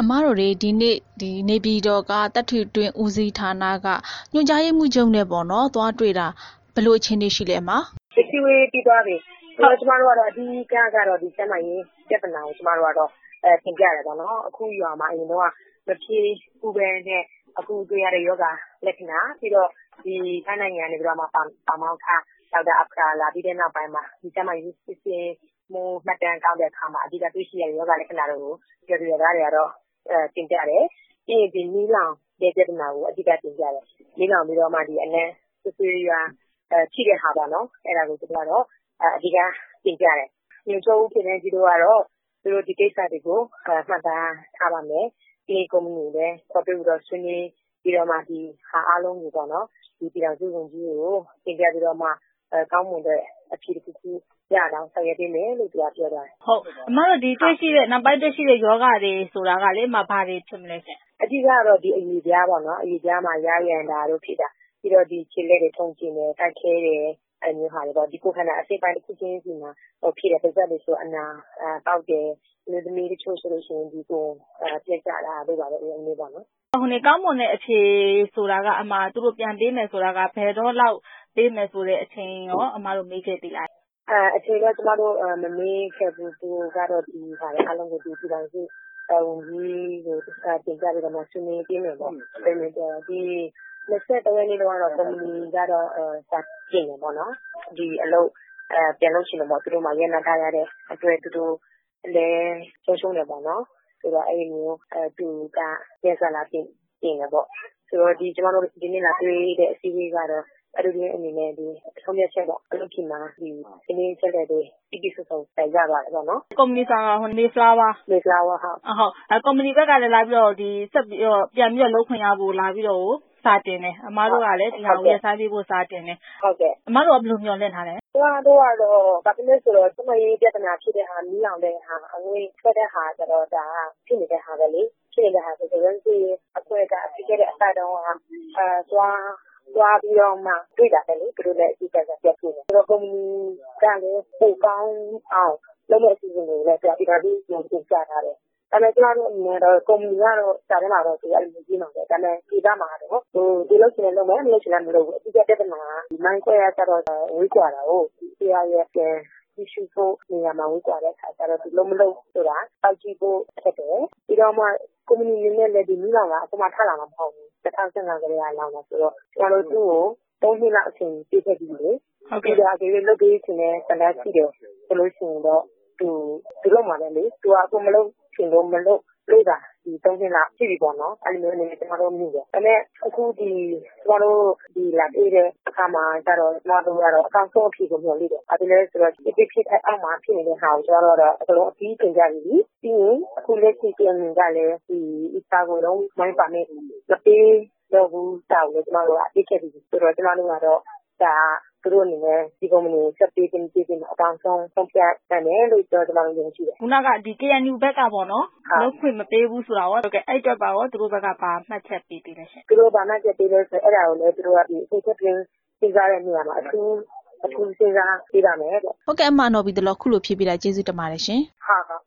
အမတို့တွေဒီနေ့ဒီနေပြည်တော်ကတပ်ထွေတွင်းဦးစီးဌာနကညွှန်ကြားရေးမှူးချုပ်နဲ့ပေါ့နော်သွားတွေ့တာဘယ်လိုအခြေအနေရှိလဲအမ။အစည်းအဝေးပြီးသွားပြီ။ဆိုတော့ကျမတို့ကတော့အဓိကကတော့ဒီကျန်းမာရေးပြဿနာကိုကျမတို့ကတော့တင်ပြတယ်ပေါ့နော်။အခုရွာမှာအရင်တုန်းကမဖြေဘူးပဲနဲ့အခုတွေ့ရတဲ့ရောဂါလက္ခဏာပြီးတော့ဒီထိုင်းနိုင်ငံကနေပြီးတော့မှပါမောက္ခဒေါက်တာအဖရာလာပြီးတဲ့နောက်ပိုင်းမှာဒီကျန်းမာရေးစစ်ဆေးမှုမှတ်တမ်းကောက်တဲ့အခါမှာအဓိကတွေ့ရှိရတဲ့ရောဂါလက္ခဏာတွေကိုပြည်သူရွာသားတွေကတော့ တင်ပြတယ်။ပြီးရင်ဒီမီးလောင်တဲ့ပြဿနာကို အဓိက တင်ပြတယ်။မီးလောင်ပြီးတော့မှဒီအနံ့ဆွေးဆွေးရွာထိတဲ့ဟာပေါ့နော်။အဲ့ဒါကို သူတို့ကတော့ အဓိက တင်ပြတယ်။ညွှန်ချုပ်ဦးခင်တန်းကြီးတို့ကတော့ သူတို့ ဒီကိစ္စတွေကို မှတ်သားထားပါမယ်။ပြီးရင် ကုမ္ပဏီကိုလည်း ခေါ်တွေ့ပြီးတော့ ဆွေးနွေးပြီးတော့မှ ဒီဟာအားလုံးကိုပေါ့နော်ဒီပြည်ထောင်စုဝန်ကြီးကို တင်ပြပြီးတော့မှ ကောင်းမွန်တဲ့အဖြေတစ်ခုခုရအောင် ဆောင်ရွက်ပေးမယ်လို့ သူက ပြောသွားတယ် ဟုတ် အမတို့ဒီတွေ့ရှိတဲ့နောက်ပိုင်းတွေ့ရှိတဲ့ယောဂတွေဆိုတာကလေအမဘာတွေဖြစ်မလဲရှင်။အဓိကကတော့ ဒီအရေပြားပေါ့နော်။အရေပြားမှာ ယားယံတာတို့ ဖြစ်တာ။ပြီးတော့ဒီခြေလက်တွေ ထုံကျင်တယ်၊ကိုက်ခဲတယ် အဲ့လိုမျိုးဟာတွေပေါ့။ဒီကိုယ်ခန္ဓာ အစိတ်ပိုင်းတစ်ခုချင်းစီမှာ ဖြစ်တယ်။ပါးစပ်တွေဆို အနာပေါက်တယ်။အမျိုးသမီးတချို့ဆိုလို့ရှိရင်ဒီကိုယ်ပျက်ကျတာတို့ ဘာတို့ အဲ့လိုမျိုးပေါ့နော်။ဟိုနေကောင်းမွန်တဲ့အဖြေဆိုတာကအမသူတို့ ပြန်ပေးမယ်ဆိုတာက ဘယ်တော့လောက် ပေးမယ်ဆိုတဲ့ အချိန်ရော အမတို့ မေးခဲ့သေးလား။အဲအချိန်တော့ ကျမတို့ မမေးခဲ့ဘူး။သူကတော့ ဒီဟာတွေအားလုံးကိုဒီပြည်ထောင်စုဝန်ကြီးကို တင်ပြပြီးတော့မှ ဆွေးနွေးပေးမယ်ပေါ့။ပေးမယ်ပြောတော့ဒီ ၂၃ ရက်နေ့တုန်းကတော့ ကုမ္ပဏီကတော့ စာတင်တယ်ပေါ့နော်။ဒီအလုပ် ပြန်လုပ်ချင်တယ်ပေါ့။သူတို့မှာ ရပ်နားထားရတဲ့အတွက် သူတို့လည်း ဆုံးရှုံးတယ်ပေါ့နော်။ဆိုတော့ အဲ့လိုမျိုး သူက ပြန်စာလာတင်တယ်ပေါ့။ဆိုတော့ဒီကျမတို့ ဒီနေ့လာတွေ့တဲ့ အစည်းအဝေးကတော့ အတူတူအနေနဲ့ဒီဆုံးဖြတ်ချက်ပေါ့ အလုပ်ချိန်မှာ ဒီဒီနေ့ချက်တဲ့တွေတိတိကျကျရပါတယ်ပေါ့နော် ကုမ္ပဏီဆောင်ဟို Mayflower Mayflower ဟုတ်ဟုတ်အဲကုမ္ပဏီဘက်ကလည်းလာပြီးတော့ဒီဆက်ပြီးတော့ ပြန်ပြီးတော့ လုပ်ခွင့်ရဖို့ လာပြီးတော့ စာတင်တယ် အမားတို့ကလည်း ဒီဟာကိုရစားပြီးဖို့ စာတင်တယ်ဟုတ်ကဲ့အမားတို့ကဘယ်လိုမျှော်လင့်ထားလဲ ကျမတို့ကတော့ ဘာဖြစ်လဲဆိုတော့ ကျမရေးပြဿနာဖြစ်တဲ့ဟာ မီးလောင်တဲ့ဟာ အငွေထွက်တဲ့ဟာကျတော့ ဒါဖြစ်နေတဲ့ဟာပဲလေ ဖြစ်နေတဲ့ဟာဆိုတော့ဒီအဖွဲ့ကအဖြစ်ခဲ့တဲ့အစတုန်းကအဲသွား သွားပြီးတော့မှ တွေ့တာပဲလေ သူတို့လည်းအကြည့်တက်ပြတ်ဖြစ်နေဆိုတော့ ကုမ္ပဏီကလည်း ပိုကောင်းအောင် လုပ်မယ့် အစီအစဉ်တွေလည်း ပြပြီးတော့ဒီပြန်ပြချထားတယ် ဒါပေမဲ့ ကျမတို့အနေနဲ့တော့ ကုမ္ပဏီကတော့ စာထဲမှာတော့ သူ အဲ့လိုကြီးမှာပဲ ဒါပေမဲ့ဒီကမှာတော့ဟိုဒီလိုချင်တယ်လုပ်မယ် မလုပ်ချင်လည်း မလုပ်ဘူးအတိအကျပြဿနာဒီမိုင်းခွဲရကြတော့ ဝေးကြတာကိုဒီတရားရဲ့ ပြန်ရှိဖို့နေရာမှာ ဝေးကြတဲ့အခါကျတော့ဒီလိုမလုပ်ဆိုတာတောက်ကြည့်ဖို့ဖြစ်တယ် ပြီးတော့မှ ကုမ္ပဏီအနေနဲ့လည်း ဒီမိလောင်ကအပေါ်မှာထားလာမှာမဟုတ်ဘူး2015ကလေးက လောင်တာဆိုတော့ ကျွန်တော်တို့ သူ့ကို3နှစ်လောက် အချိန်ပြည့်ခဲ့ပြီလေဟုတ်ကဲ့ဒါကြေးလုပ်ပေးခြင်းနဲ့ ဆန္ဒရှိတယ်ဆိုလို့ရှိရင်တော့ သူသူလုံးမှာလည်းလေ သူက အခုမလုပ်ချင်လို့ မလုပ်လို့တာ ဒီ3နှစ်လောက်ရှိပြီပေါ့နော် အဲ့လိုမျိုးအနေနဲ့ကျွန်တော်တို့မြင်တယ် ဒါပေမဲ့အခု ဒီ ကျွန်တော်တို့ဒီလာပြေးတဲ့အခါမှာကျတော့ ကျွန်တော်တို့ကတော့ အကောင့်ဆုံးအဖြစ်ကို မျှော်လင့်တယ်အဲ့ဒီလဲဆိုတော့ဒီဖြစ်တဲ့အောက်မှာ ဖြစ်နေတဲ့ဟာကို ကျွန်တော်တို့ကတော့ အကလုံး အပြီးတင်ကြပြီ ပြီးရင် အခုလက်ရှိပြန်နေကြလဲဒီအစ်စာကိုတော့မိုင်းပါနေမပေးတော့ဘူးတောက်လို့ကျွန်တော်တို့အပြစ်ခဲ့ပြီ ဆိုတော့ ကျွန်တော်တို့ကတော့ ဒါ သူတို့အနေနဲ့ ဒီကုမ္ပဏီကို ဆက်ပေးခြင်းပေးခြင်းအကောင်ဆုံး ဆုံးဖြတ်နိုင်တယ်လို့ပြောကျွန်တော်တို့ ယုံကြည်တယ် ခုနကဒီ KNU ဘက်ကပေါ့နော် လုပ်ခွင့်မပေးဘူးဆိုတာရောဟုတ်ကဲ့အဲ့အတွက်ပါရော သူတို့ဘက်ကပါမှတ်ချက်ပေးပေးလဲရှင်သူတို့ပါမှတ်ချက်ပေးလဲဆိုအဲ့ဒါကိုလည်း သူတို့ကဒီအစိတ်ချက်ပြင်စဉ်းစားတဲ့နေရာမှာအထူးအထူး စဉ်းစားပေးပါမယ်တဲ့ ဟုတ်ကဲ့အမှန်တော့ပြီးတော့ခုလို ဖြည့်ပေးတာ ကျေးဇူးတင်ပါတယ်ရှင် ဟုတ် ဟုတ်